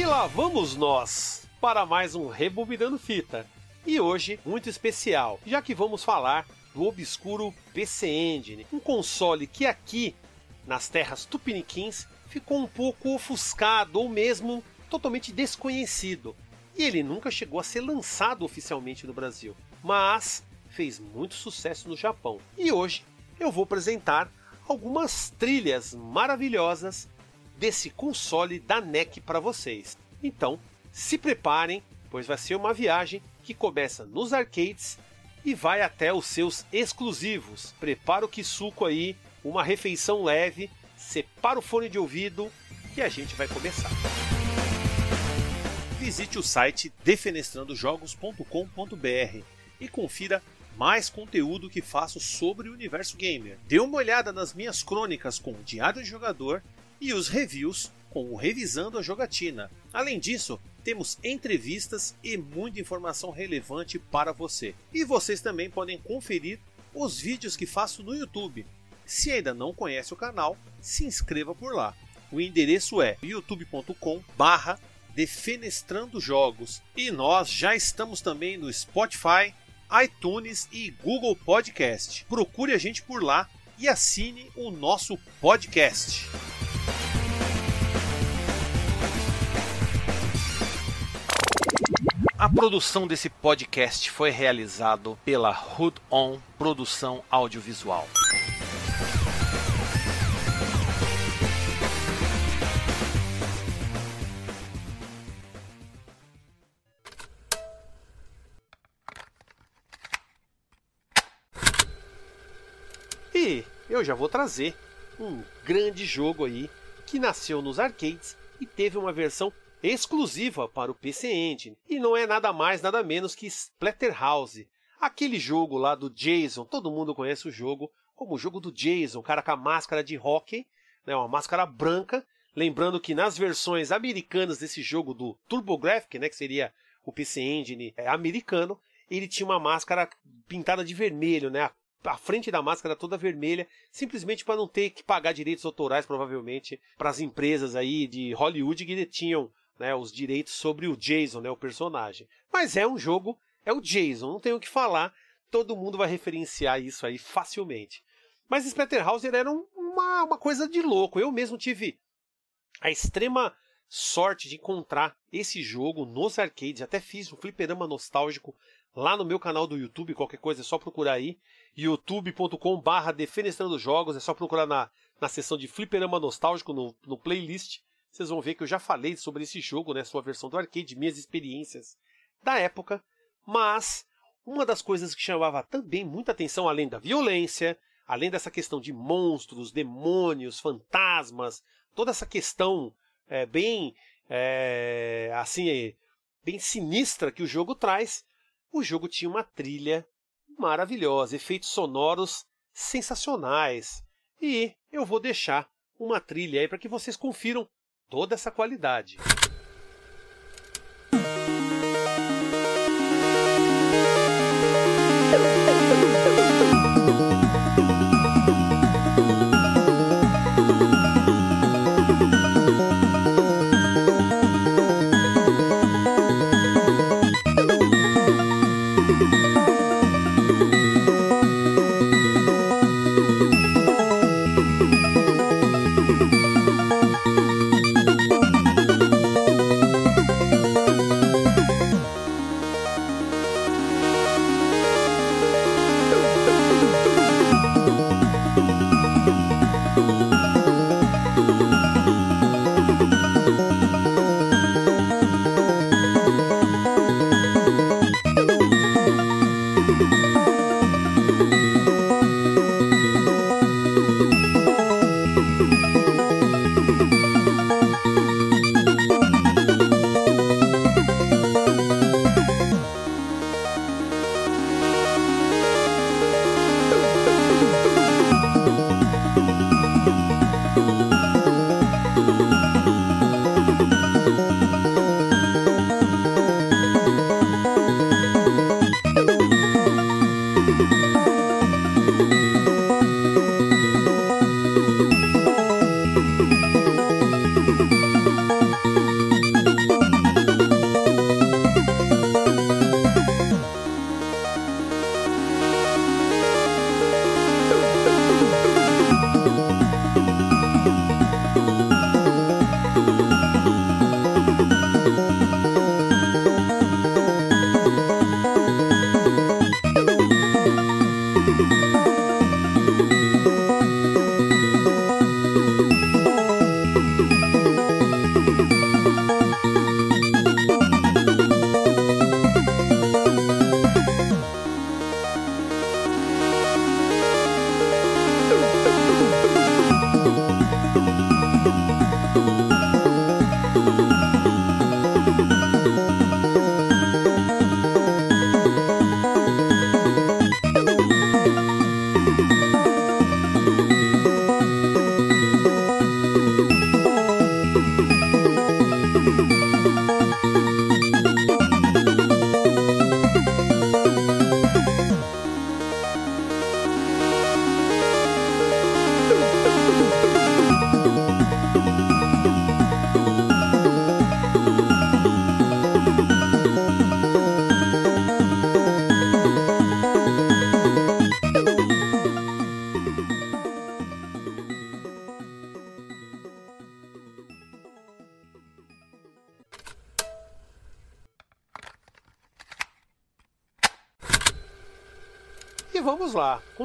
E lá vamos nós para mais um Rebobinando Fita. E hoje, muito especial, já que vamos falar do obscuro PC Engine, um console que aqui, nas terras tupiniquins, ficou um pouco ofuscado ou mesmo totalmente desconhecido. E ele nunca chegou a ser lançado oficialmente no Brasil, mas fez muito sucesso no Japão. E hoje eu vou apresentar algumas trilhas maravilhosas desse console da NEC para vocês. Então, se preparem, pois vai ser uma viagem que começa nos arcades e vai até os seus exclusivos. Prepara o Kisuko aí, uma refeição leve, separa o fone de ouvido e a gente vai começar. Visite o site defenestrandojogos.com.br e confira mais conteúdo que faço sobre o universo gamer. Dê uma olhada nas minhas crônicas com o Diário de Jogador e os reviews com o Revisando a Jogatina. Além disso, temos entrevistas e muita informação relevante para você. E vocês também podem conferir os vídeos que faço no YouTube. Se ainda não conhece o canal, se inscreva por lá. O endereço é youtube.com barra Defenestrando Jogos. E nós já estamos também no Spotify, iTunes e Google Podcast. Procure a gente por lá e assine o nosso podcast. Produção desse podcast foi realizado pela Hood On Produção Audiovisual. E eu já vou trazer um grande jogo aí que nasceu nos arcades e teve uma versão exclusiva para o PC Engine. E não é nada mais, nada menos que Splatterhouse. Aquele jogo lá do Jason, todo mundo conhece o jogo como o jogo do Jason, cara com a máscara de hockey, né, uma máscara branca. Lembrando que nas versões americanas desse jogo do TurboGrafx, né, que seria o PC Engine é, americano, ele tinha uma máscara pintada de vermelho, né? a frente da máscara toda vermelha, simplesmente para não ter que pagar direitos autorais, provavelmente, para as empresas aí de Hollywood que detinham né, os direitos sobre o Jason, né, o personagem. Mas é um jogo, é o Jason, não tenho o que falar, todo mundo vai referenciar isso aí facilmente. Mas Splatterhouse era um, uma, uma coisa de louco. Eu mesmo tive a extrema sorte de encontrar esse jogo nos arcades. Até fiz um fliperama nostálgico lá no meu canal do YouTube. Qualquer coisa é só procurar aí youtube.com/barra defenestrando jogos. É só procurar na, na seção de fliperama nostálgico no, no playlist. Vocês vão ver que eu já falei sobre esse jogo, né, sua versão do arcade, minhas experiências da época. Mas uma das coisas que chamava também muita atenção, além da violência, além dessa questão de monstros, demônios, fantasmas, toda essa questão é, bem é, assim bem sinistra que o jogo traz, o jogo tinha uma trilha maravilhosa, efeitos sonoros sensacionais. E eu vou deixar uma trilha aí para que vocês confiram toda essa qualidade.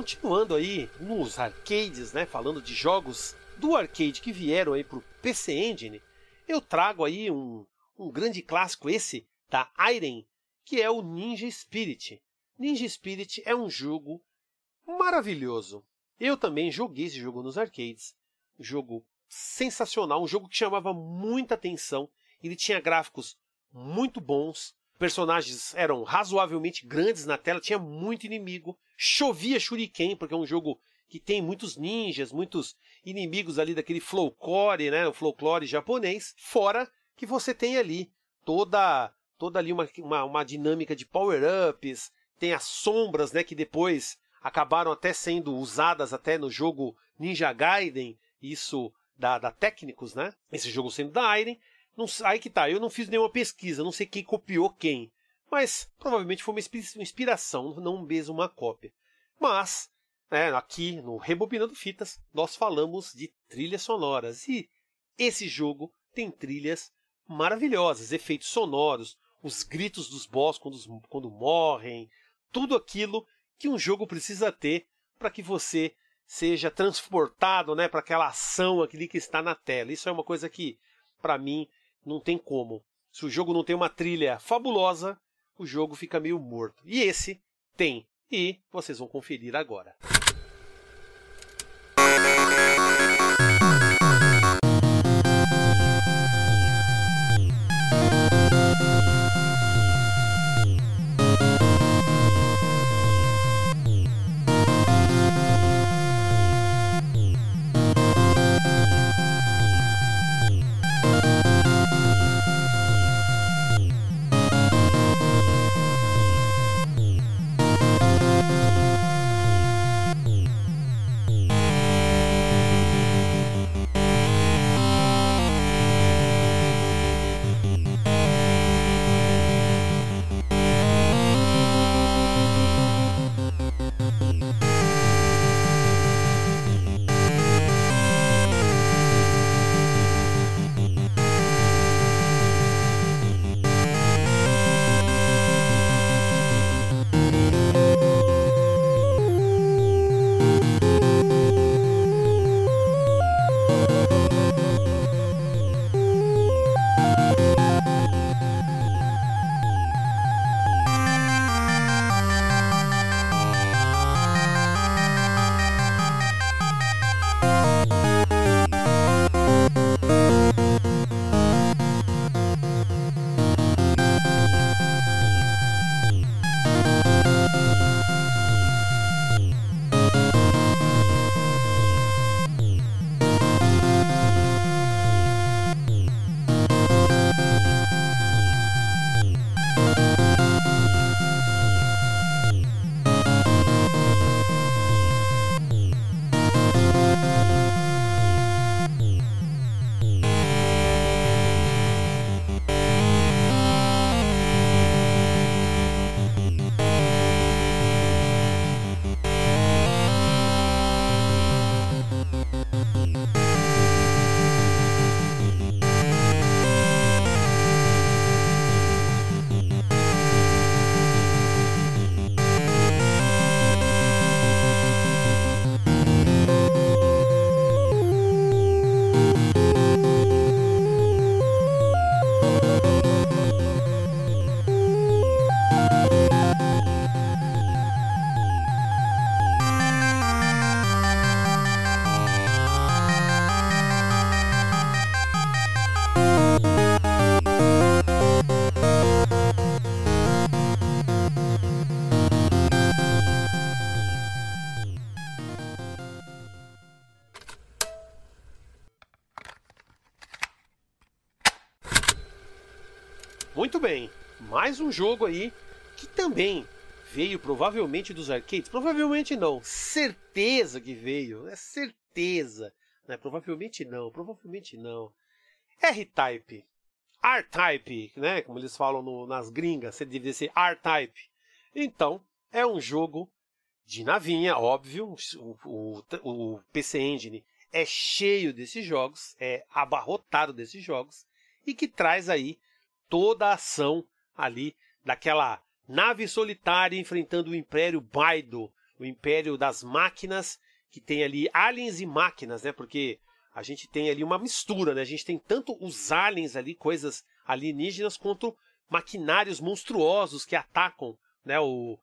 continuando aí nos arcades, né, falando de jogos do arcade que vieram aí para o PC Engine, eu trago aí um, um grande clássico esse da Iron, que é o Ninja Spirit. Ninja Spirit é um jogo maravilhoso. Eu também joguei esse jogo nos arcades. Um jogo sensacional, um jogo que chamava muita atenção. Ele tinha gráficos muito bons, personagens eram razoavelmente grandes na tela, tinha muito inimigo, chovia shuriken, porque é um jogo que tem muitos ninjas, muitos inimigos ali daquele folclore, né, o folclore japonês, fora que você tem ali toda toda ali uma, uma, uma dinâmica de power-ups, tem as sombras, né, que depois acabaram até sendo usadas até no jogo Ninja Gaiden, isso da, da Técnicos, né? Esse jogo sendo da Iron. Não, aí que tá, eu não fiz nenhuma pesquisa, não sei quem copiou quem. Mas provavelmente foi uma inspiração, não mesmo uma cópia. Mas, né, aqui no Rebobinando Fitas, nós falamos de trilhas sonoras. E esse jogo tem trilhas maravilhosas, efeitos sonoros, os gritos dos boss quando, quando morrem, tudo aquilo que um jogo precisa ter para que você seja transportado né, para aquela ação aquele que está na tela. Isso é uma coisa que, para mim, não tem como. Se o jogo não tem uma trilha fabulosa, o jogo fica meio morto. E esse tem. E vocês vão conferir agora. Mais um jogo aí que também veio provavelmente dos arcades. Provavelmente não, certeza que veio, é certeza. Né? Provavelmente não, provavelmente não. R-Type, R-Type, né? como eles falam no, nas gringas, você deveria ser R-Type. Então, é um jogo de navinha, óbvio. O, o, o PC Engine é cheio desses jogos, é abarrotado desses jogos, e que traz aí toda a ação ali daquela nave solitária enfrentando o Império Baido o império das máquinas, que tem ali aliens e máquinas, né? Porque a gente tem ali uma mistura, né? A gente tem tanto os aliens ali, coisas alienígenas, quanto maquinários monstruosos que atacam, né? O,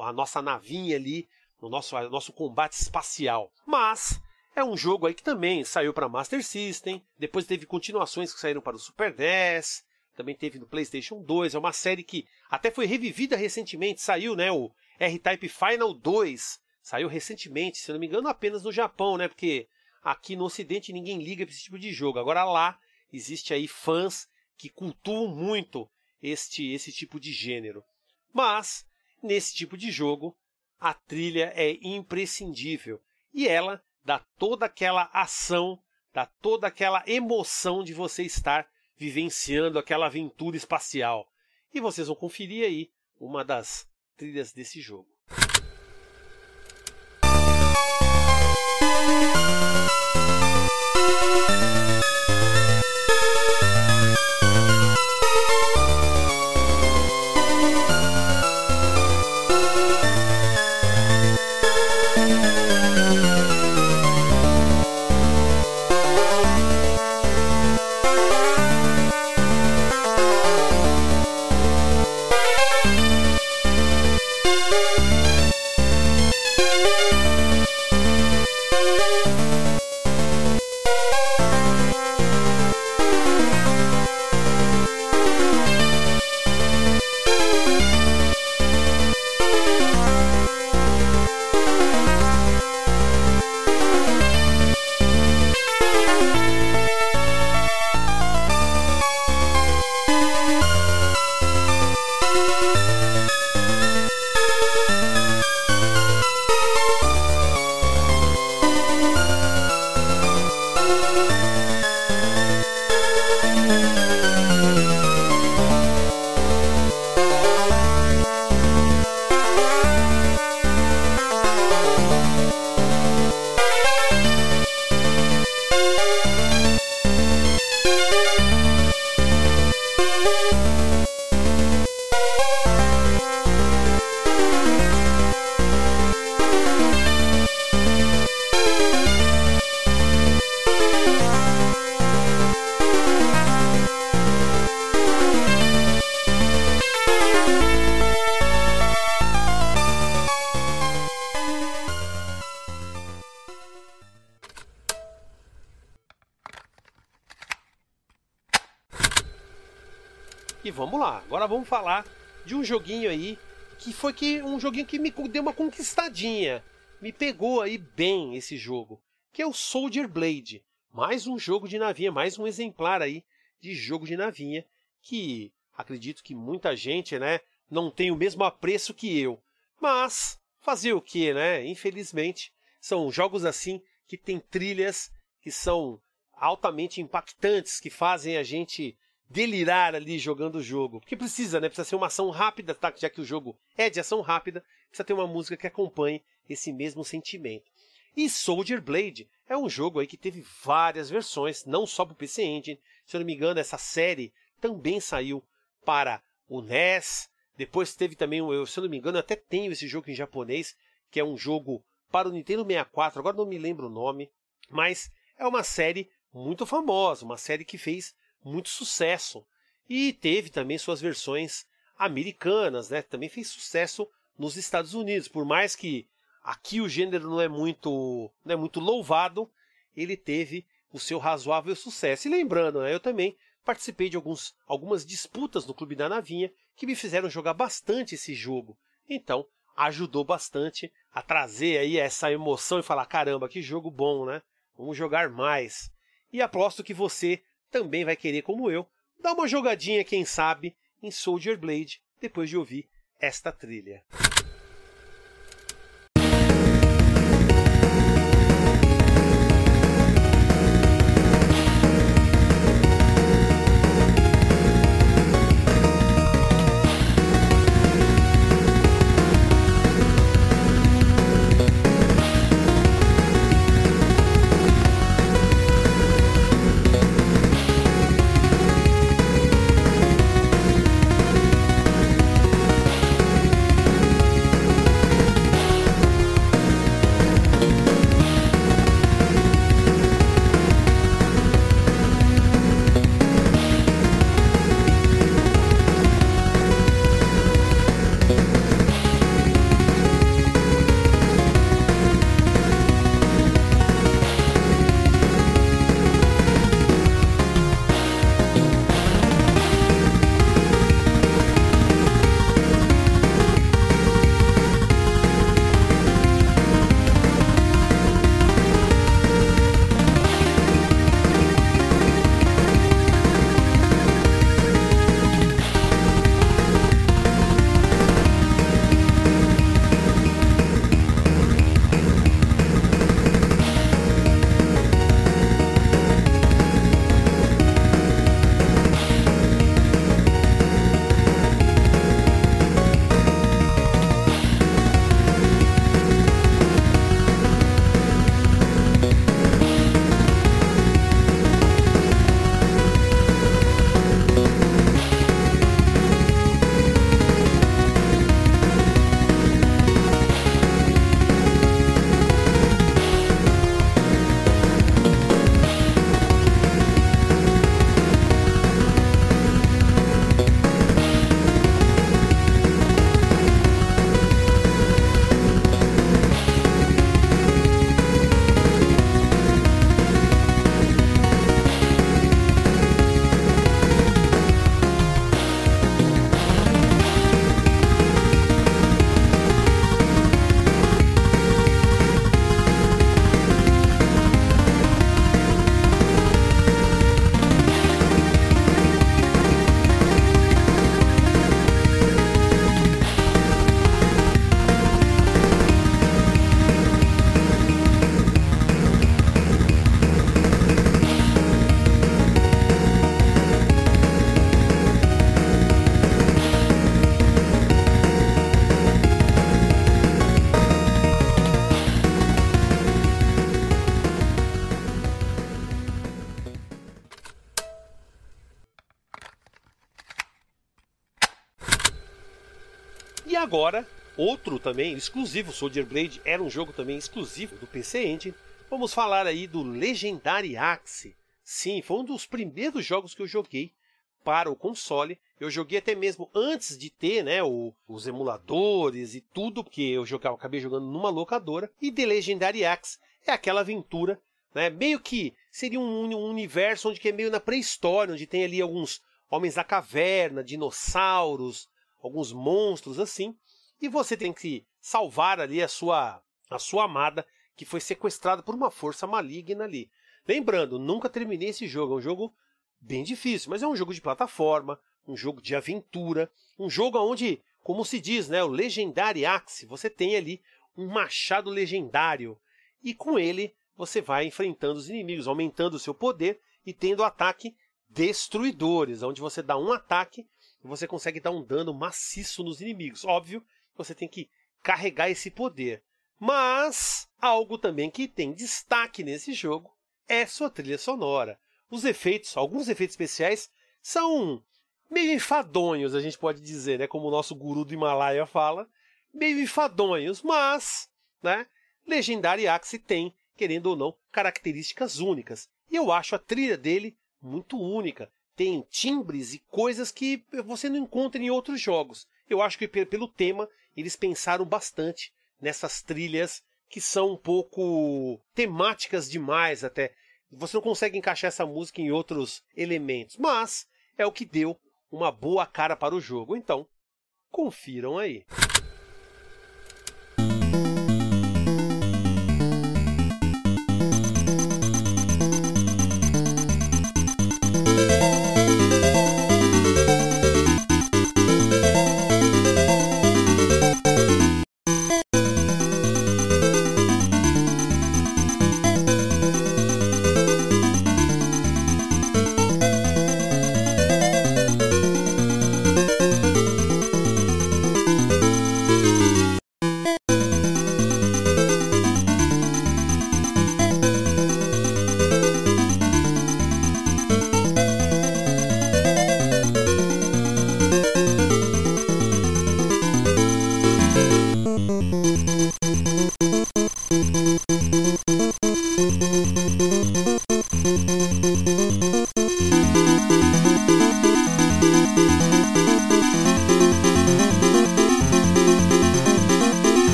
a nossa navinha ali, no nosso, nosso combate espacial. Mas é um jogo aí que também saiu para Master System, depois teve continuações que saíram para o Super NES, também teve no PlayStation 2. É uma série que até foi revivida recentemente, saiu, né, o R-Type Final 2, saiu recentemente, se não me engano, apenas no Japão, né, porque aqui no ocidente ninguém liga para esse tipo de jogo. Agora lá existe aí fãs que cultuam muito este esse tipo de gênero. Mas nesse tipo de jogo a trilha é imprescindível e ela dá toda aquela ação, dá toda aquela emoção de você estar vivenciando aquela aventura espacial. E vocês vão conferir aí uma das trilhas desse jogo. Falar de um joguinho aí que foi que um joguinho que me deu uma conquistadinha. Me pegou aí bem esse jogo, que é o Soldier Blade. Mais um jogo de navinha, mais um exemplar aí de jogo de navinha que acredito que muita gente, né, não tem o mesmo apreço que eu. Mas fazer o que, né? Infelizmente, são jogos assim que tem trilhas que são altamente impactantes, que fazem a gente delirar ali jogando o jogo. Porque precisa, né? Precisa ser uma ação rápida, tá? já que o jogo é de ação rápida, precisa ter uma música que acompanhe esse mesmo sentimento. E Soldier Blade é um jogo aí que teve várias versões, não só para o PC Engine. Se eu não me engano, essa série também saiu para o NES. Depois teve também, eu, se eu não me engano, eu até tenho esse jogo em japonês, que é um jogo para o Nintendo 64. Agora não me lembro o nome, mas é uma série muito famosa, uma série que fez muito sucesso. E teve também suas versões americanas, né? Também fez sucesso nos Estados Unidos. Por mais que aqui o gênero não é muito, não é muito louvado, ele teve o seu razoável sucesso. E lembrando, né, eu também participei de alguns, algumas disputas no Clube da Navinha que me fizeram jogar bastante esse jogo. Então, ajudou bastante a trazer aí essa emoção e falar: caramba, que jogo bom, né? Vamos jogar mais. E aposto que você também vai querer, como eu, dar uma jogadinha, quem sabe, em Soldier Blade depois de ouvir esta trilha. Outro também exclusivo, Soldier Blade era um jogo também exclusivo do PC Engine. Vamos falar aí do Legendary Axe. Sim, foi um dos primeiros jogos que eu joguei para o console. Eu joguei até mesmo antes de ter né, o, os emuladores e tudo, porque eu jogava, acabei jogando numa locadora. E The Legendary Axe é aquela aventura, né, meio que seria um, um universo onde que é meio na pré-história, onde tem ali alguns homens da caverna, dinossauros, alguns monstros assim, e você tem que salvar ali a sua a sua amada que foi sequestrada por uma força maligna ali. Lembrando, nunca terminei esse jogo, é um jogo bem difícil, mas é um jogo de plataforma, um jogo de aventura, um jogo onde, como se diz, né, o Legendary Axe, você tem ali um machado legendário e com ele você vai enfrentando os inimigos, aumentando o seu poder e tendo ataque destruidores, onde você dá um ataque e você consegue dar um dano maciço nos inimigos. Óbvio, você tem que carregar esse poder. Mas algo também que tem destaque nesse jogo é sua trilha sonora. Os efeitos, alguns efeitos especiais, são meio enfadonhos, a gente pode dizer, né? Como o nosso guru do Himalaia fala, meio enfadonhos, mas, né? Legendary Axe tem, querendo ou não, características únicas. E eu acho a trilha dele muito única. Tem timbres e coisas que você não encontra em outros jogos. Eu acho que pelo tema eles pensaram bastante nessas trilhas que são um pouco temáticas demais até. Você não consegue encaixar essa música em outros elementos, mas é o que deu uma boa cara para o jogo. Então, confiram aí.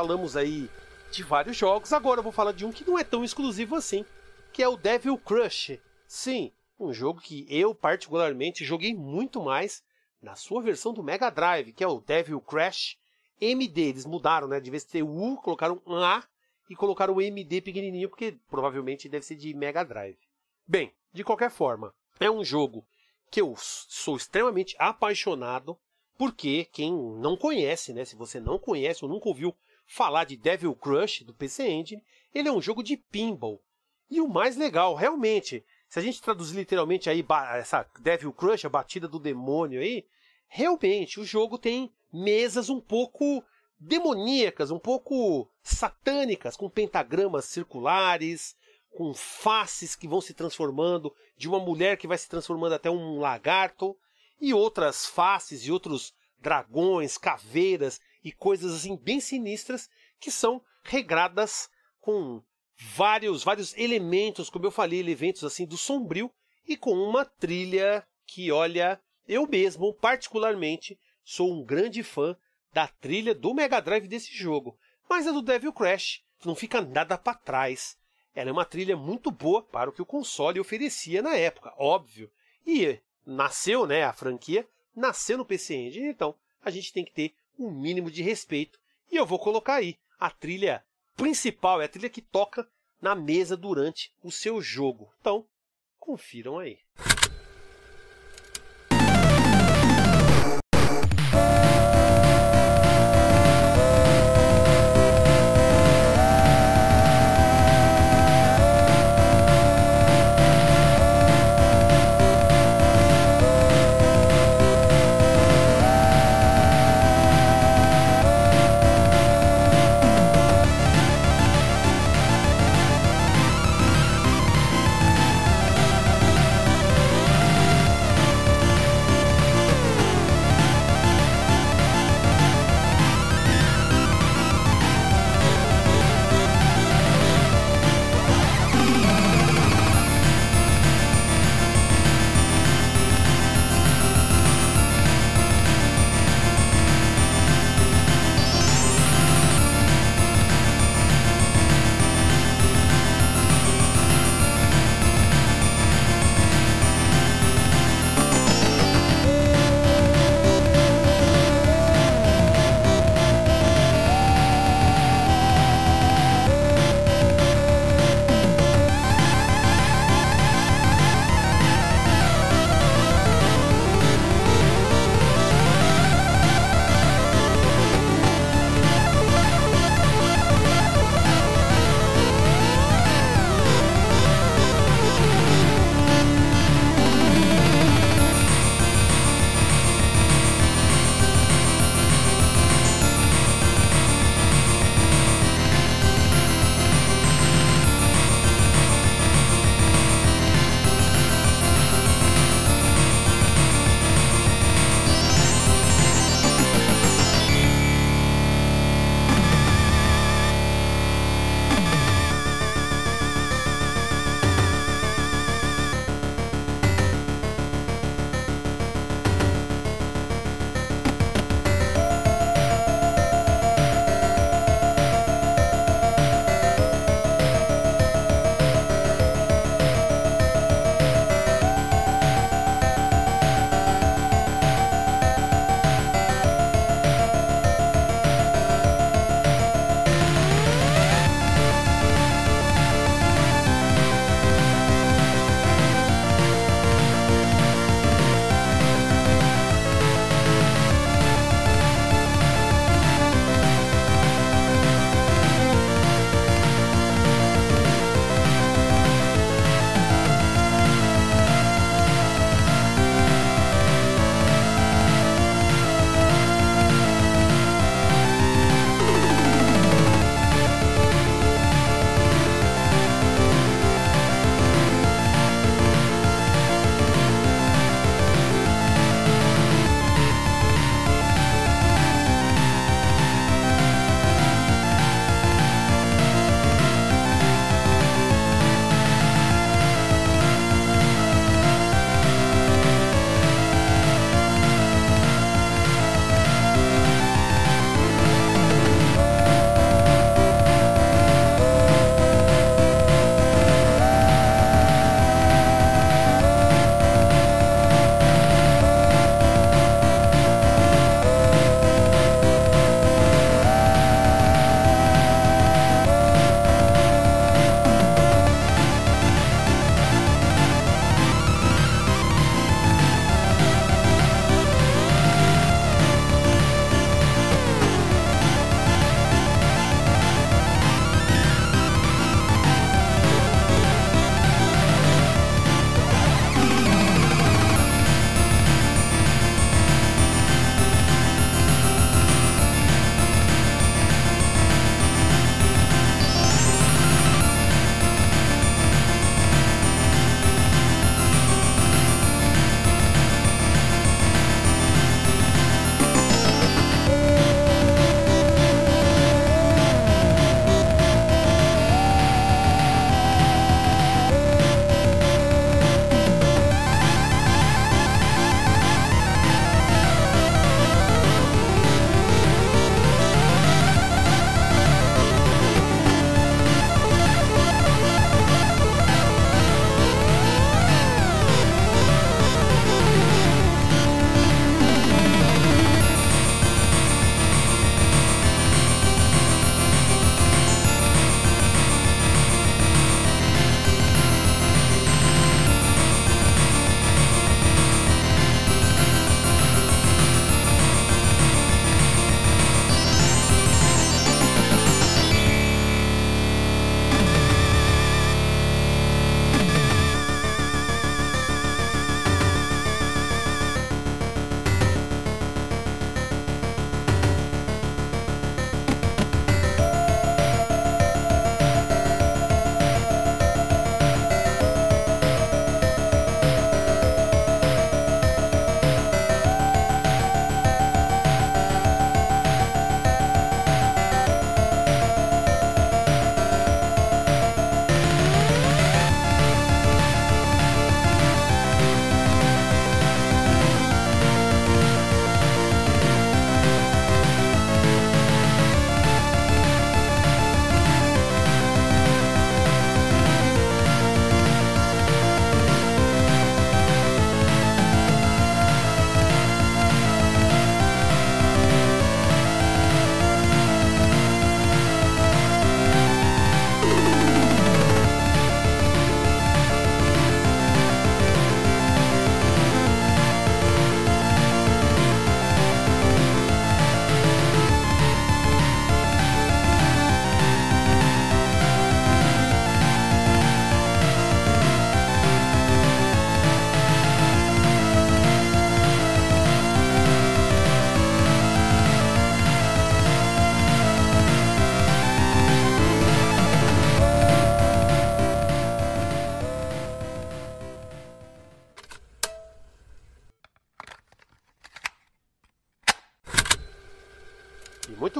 Falamos aí de vários jogos. Agora eu vou falar de um que não é tão exclusivo assim, que é o Devil Crush. Sim, um jogo que eu particularmente joguei muito mais na sua versão do Mega Drive, que é o Devil Crash MD. Eles mudaram, né? De vez ter U, colocaram um A e colocaram o MD pequenininho, porque provavelmente deve ser de Mega Drive. Bem, de qualquer forma, é um jogo que eu sou extremamente apaixonado. Porque quem não conhece, né? Se você não conhece ou nunca ouviu falar de Devil Crush do PC Engine, ele é um jogo de pinball. E o mais legal, realmente, se a gente traduzir literalmente aí essa Devil Crush, a batida do demônio aí, realmente o jogo tem mesas um pouco demoníacas, um pouco satânicas, com pentagramas circulares, com faces que vão se transformando, de uma mulher que vai se transformando até um lagarto e outras faces e outros dragões, caveiras e coisas assim bem sinistras que são regradas com vários vários elementos, como eu falei, elementos assim do sombrio e com uma trilha que, olha, eu mesmo particularmente sou um grande fã da trilha do Mega Drive desse jogo, mas a do Devil Crash não fica nada para trás. Ela é uma trilha muito boa para o que o console oferecia na época, óbvio. E nasceu, né, a franquia nasceu no PC Engine, então a gente tem que ter um mínimo de respeito. E eu vou colocar aí a trilha principal, é a trilha que toca na mesa durante o seu jogo. Então, confiram aí.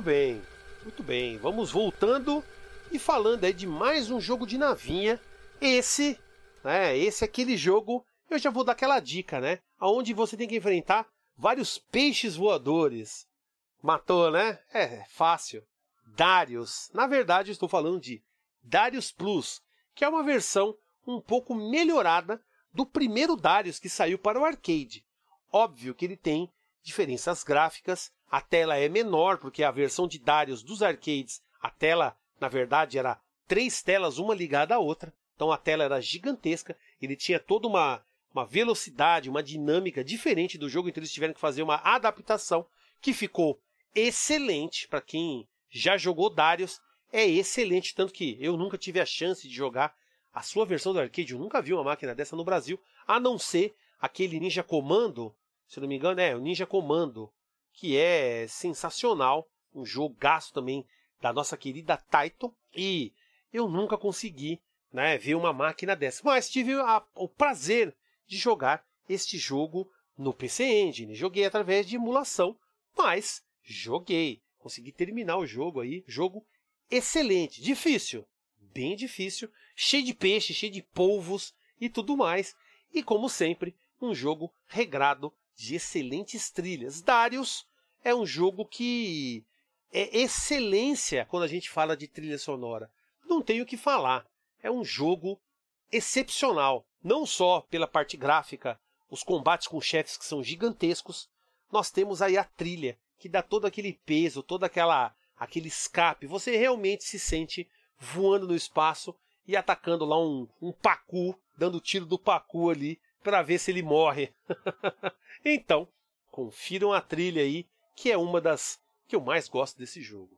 Muito bem, muito bem. Vamos voltando e falando aí de mais um jogo de navinha. Esse, né? Esse é aquele jogo. Eu já vou dar aquela dica, né? Aonde você tem que enfrentar vários peixes voadores. Matou, né? É fácil. Darius. Na verdade, estou falando de Darius Plus, que é uma versão um pouco melhorada do primeiro Darius que saiu para o arcade. Óbvio que ele tem diferenças gráficas, a tela é menor, porque a versão de Darius dos arcades, a tela, na verdade, era três telas, uma ligada à outra, então a tela era gigantesca, ele tinha toda uma, uma velocidade, uma dinâmica diferente do jogo, então eles tiveram que fazer uma adaptação que ficou excelente para quem já jogou Darius, é excelente, tanto que eu nunca tive a chance de jogar a sua versão do arcade, eu nunca vi uma máquina dessa no Brasil, a não ser aquele Ninja Comando, se não me engano, é o Ninja Comando, que é sensacional, um jogo gasto também da nossa querida Taito, e eu nunca consegui né, ver uma máquina dessa, mas tive a, o prazer de jogar este jogo no PC Engine. Joguei através de emulação, mas joguei, consegui terminar o jogo aí, jogo excelente, difícil, bem difícil, cheio de peixe, cheio de polvos e tudo mais. E como sempre, um jogo regrado de excelentes trilhas. Darius é um jogo que é excelência quando a gente fala de trilha sonora. Não tenho o que falar. É um jogo excepcional, não só pela parte gráfica, os combates com chefes que são gigantescos, nós temos aí a trilha que dá todo aquele peso, todo aquela aquele escape. Você realmente se sente voando no espaço e atacando lá um, um pacu, dando tiro do pacu ali para ver se ele morre. então, confiram a trilha aí, que é uma das que eu mais gosto desse jogo.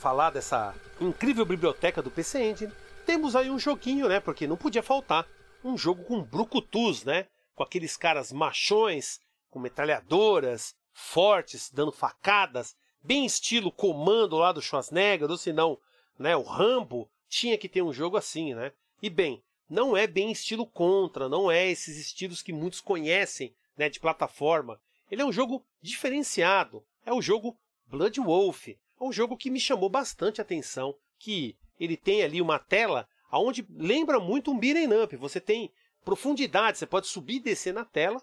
Falar dessa incrível biblioteca do PC Engine, temos aí um joguinho, né? Porque não podia faltar um jogo com brucutus, né? Com aqueles caras machões, com metralhadoras, fortes, dando facadas, bem estilo comando lá do Schwarzenegger, ou se não, né, o Rambo, tinha que ter um jogo assim, né? E bem, não é bem estilo contra, não é esses estilos que muitos conhecem, né, de plataforma. Ele é um jogo diferenciado, é o jogo Blood Wolf. É um jogo que me chamou bastante atenção, que ele tem ali uma tela onde lembra muito um beat'em up. Você tem profundidade, você pode subir e descer na tela,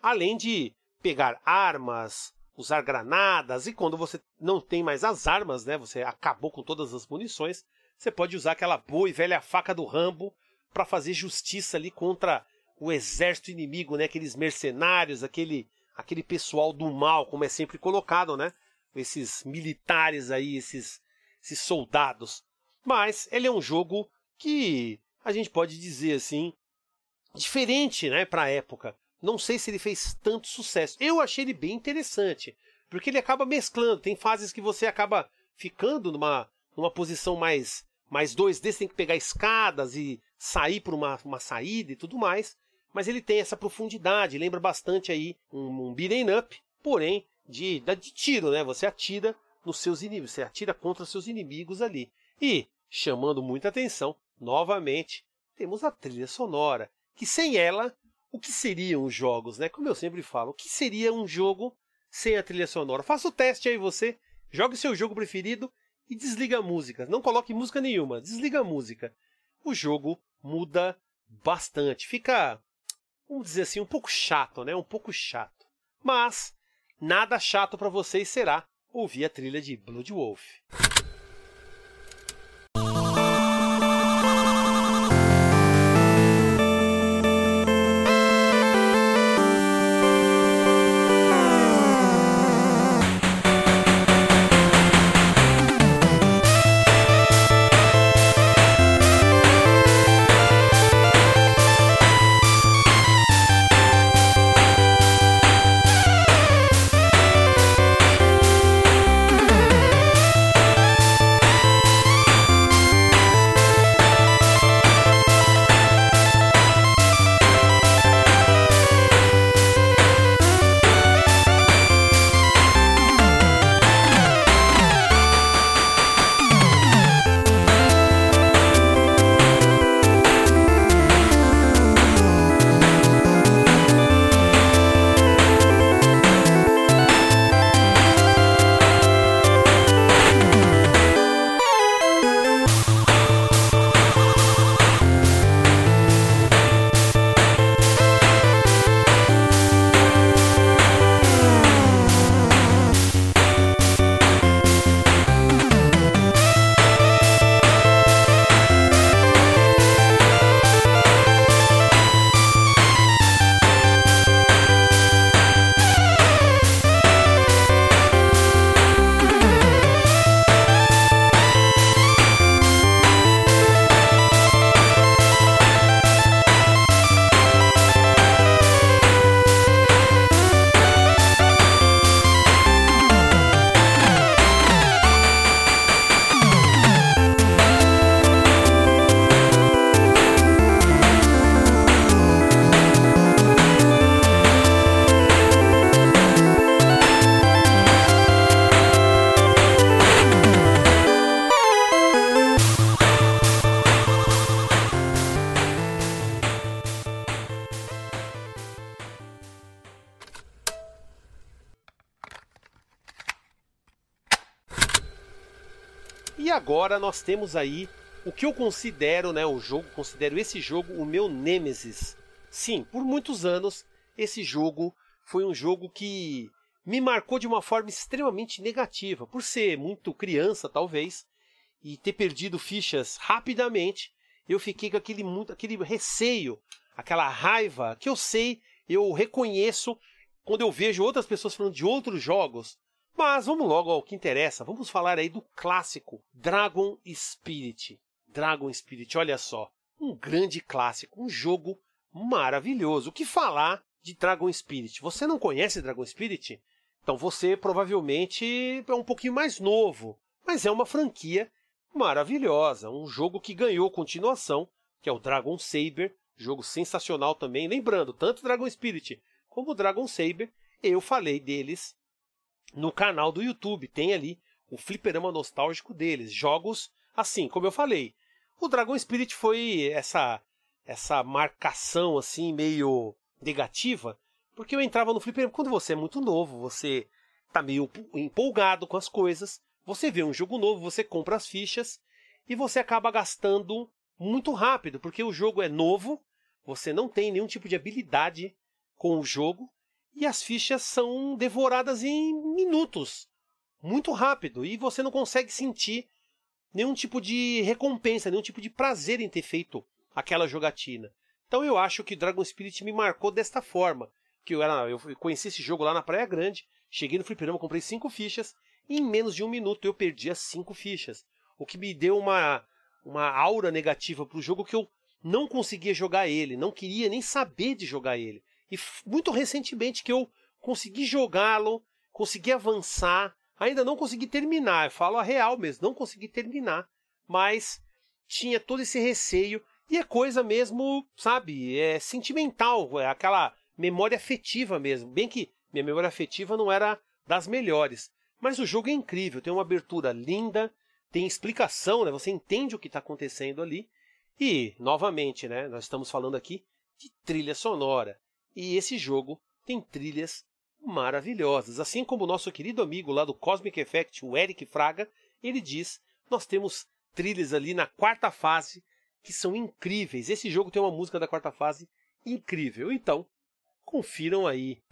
além de pegar armas, usar granadas, e quando você não tem mais as armas, né, você acabou com todas as munições, você pode usar aquela boa e velha faca do Rambo para fazer justiça ali contra o exército inimigo, né, aqueles mercenários, aquele aquele pessoal do mal, como é sempre colocado, né? Esses militares aí, esses, esses soldados. Mas ele é um jogo que a gente pode dizer assim, diferente, né, para a época. Não sei se ele fez tanto sucesso. Eu achei ele bem interessante, porque ele acaba mesclando. Tem fases que você acaba ficando numa, numa posição mais mais 2D, você tem que pegar escadas e sair por uma, uma saída e tudo mais. Mas ele tem essa profundidade, lembra bastante aí um, um beat'em up, porém de, de tiro, né? Você atira nos seus inimigos, você atira contra seus inimigos ali. E, chamando muita atenção, novamente, temos a trilha sonora, que sem ela o que seriam os jogos, né? Como eu sempre falo, o que seria um jogo sem a trilha sonora? Faça o teste aí você, jogue seu jogo preferido e desliga a música. Não coloque música nenhuma, desliga a música. O jogo muda bastante, fica, vamos dizer assim, um pouco chato, né? Um pouco chato. Mas nada chato para vocês será ouvir a trilha de Blood Wolf. Agora nós temos aí o que eu considero, né, o jogo, considero esse jogo o meu Nemesis. Sim, por muitos anos esse jogo foi um jogo que me marcou de uma forma extremamente negativa, por ser muito criança, talvez, e ter perdido fichas rapidamente. Eu fiquei com aquele, muito, aquele receio, aquela raiva que eu sei, eu reconheço quando eu vejo outras pessoas falando de outros jogos mas vamos logo ao que interessa. Vamos falar aí do clássico Dragon Spirit. Dragon Spirit, olha só, um grande clássico, um jogo maravilhoso. O que falar de Dragon Spirit? Você não conhece Dragon Spirit? Então você provavelmente é um pouquinho mais novo, mas é uma franquia maravilhosa, um jogo que ganhou continuação, que é o Dragon Saber, jogo sensacional também. Lembrando, tanto Dragon Spirit como Dragon Saber, eu falei deles no canal do YouTube. Tem ali o fliperama nostálgico deles, jogos assim, como eu falei. O Dragon Spirit foi essa essa marcação assim meio negativa, porque eu entrava no fliperama quando você é muito novo, você tá meio empolgado com as coisas, você vê um jogo novo, você compra as fichas e você acaba gastando muito rápido, porque o jogo é novo, você não tem nenhum tipo de habilidade com o jogo e as fichas são devoradas em minutos, muito rápido, e você não consegue sentir nenhum tipo de recompensa, nenhum tipo de prazer em ter feito aquela jogatina. Então eu acho que Dragon Spirit me marcou desta forma, que eu era, eu conheci esse jogo lá na Praia Grande, cheguei no fliperama, comprei cinco fichas e em menos de um minuto eu perdi as cinco fichas, o que me deu uma uma aura negativa para o jogo que eu não conseguia jogar ele, não queria nem saber de jogar ele. E muito recentemente que eu consegui jogá-lo, consegui avançar, ainda não consegui terminar, eu falo a real mesmo, não consegui terminar, mas tinha todo esse receio e é coisa mesmo, sabe, é sentimental, é aquela memória afetiva mesmo, bem que minha memória afetiva não era das melhores, mas o jogo é incrível, tem uma abertura linda, tem explicação, né? Você entende o que está acontecendo ali. E, novamente, né? Nós estamos falando aqui de trilha sonora. E esse jogo tem trilhas maravilhosas. Assim como o nosso querido amigo lá do Cosmic Effect, o Eric Fraga, ele diz: nós temos trilhas ali na quarta fase que são incríveis. Esse jogo tem uma música da quarta fase incrível. Então, confiram aí.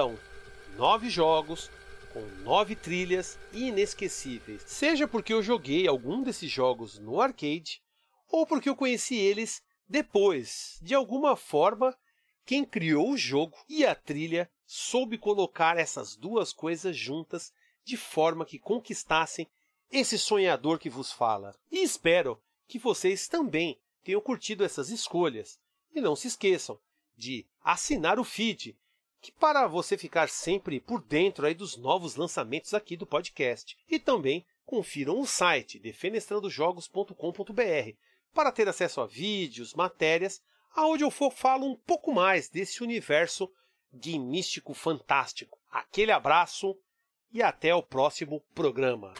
Estão nove jogos com nove trilhas inesquecíveis, seja porque eu joguei algum desses jogos no arcade ou porque eu conheci eles depois. De alguma forma, quem criou o jogo e a trilha soube colocar essas duas coisas juntas de forma que conquistassem esse sonhador que vos fala. E espero que vocês também tenham curtido essas escolhas. E não se esqueçam de assinar o feed, que para você ficar sempre por dentro aí dos novos lançamentos aqui do podcast. E também confiram o site defenestrandojogos.com.br para ter acesso a vídeos, matérias, aonde eu for falo um pouco mais desse universo místico fantástico. Aquele abraço e até o próximo programa.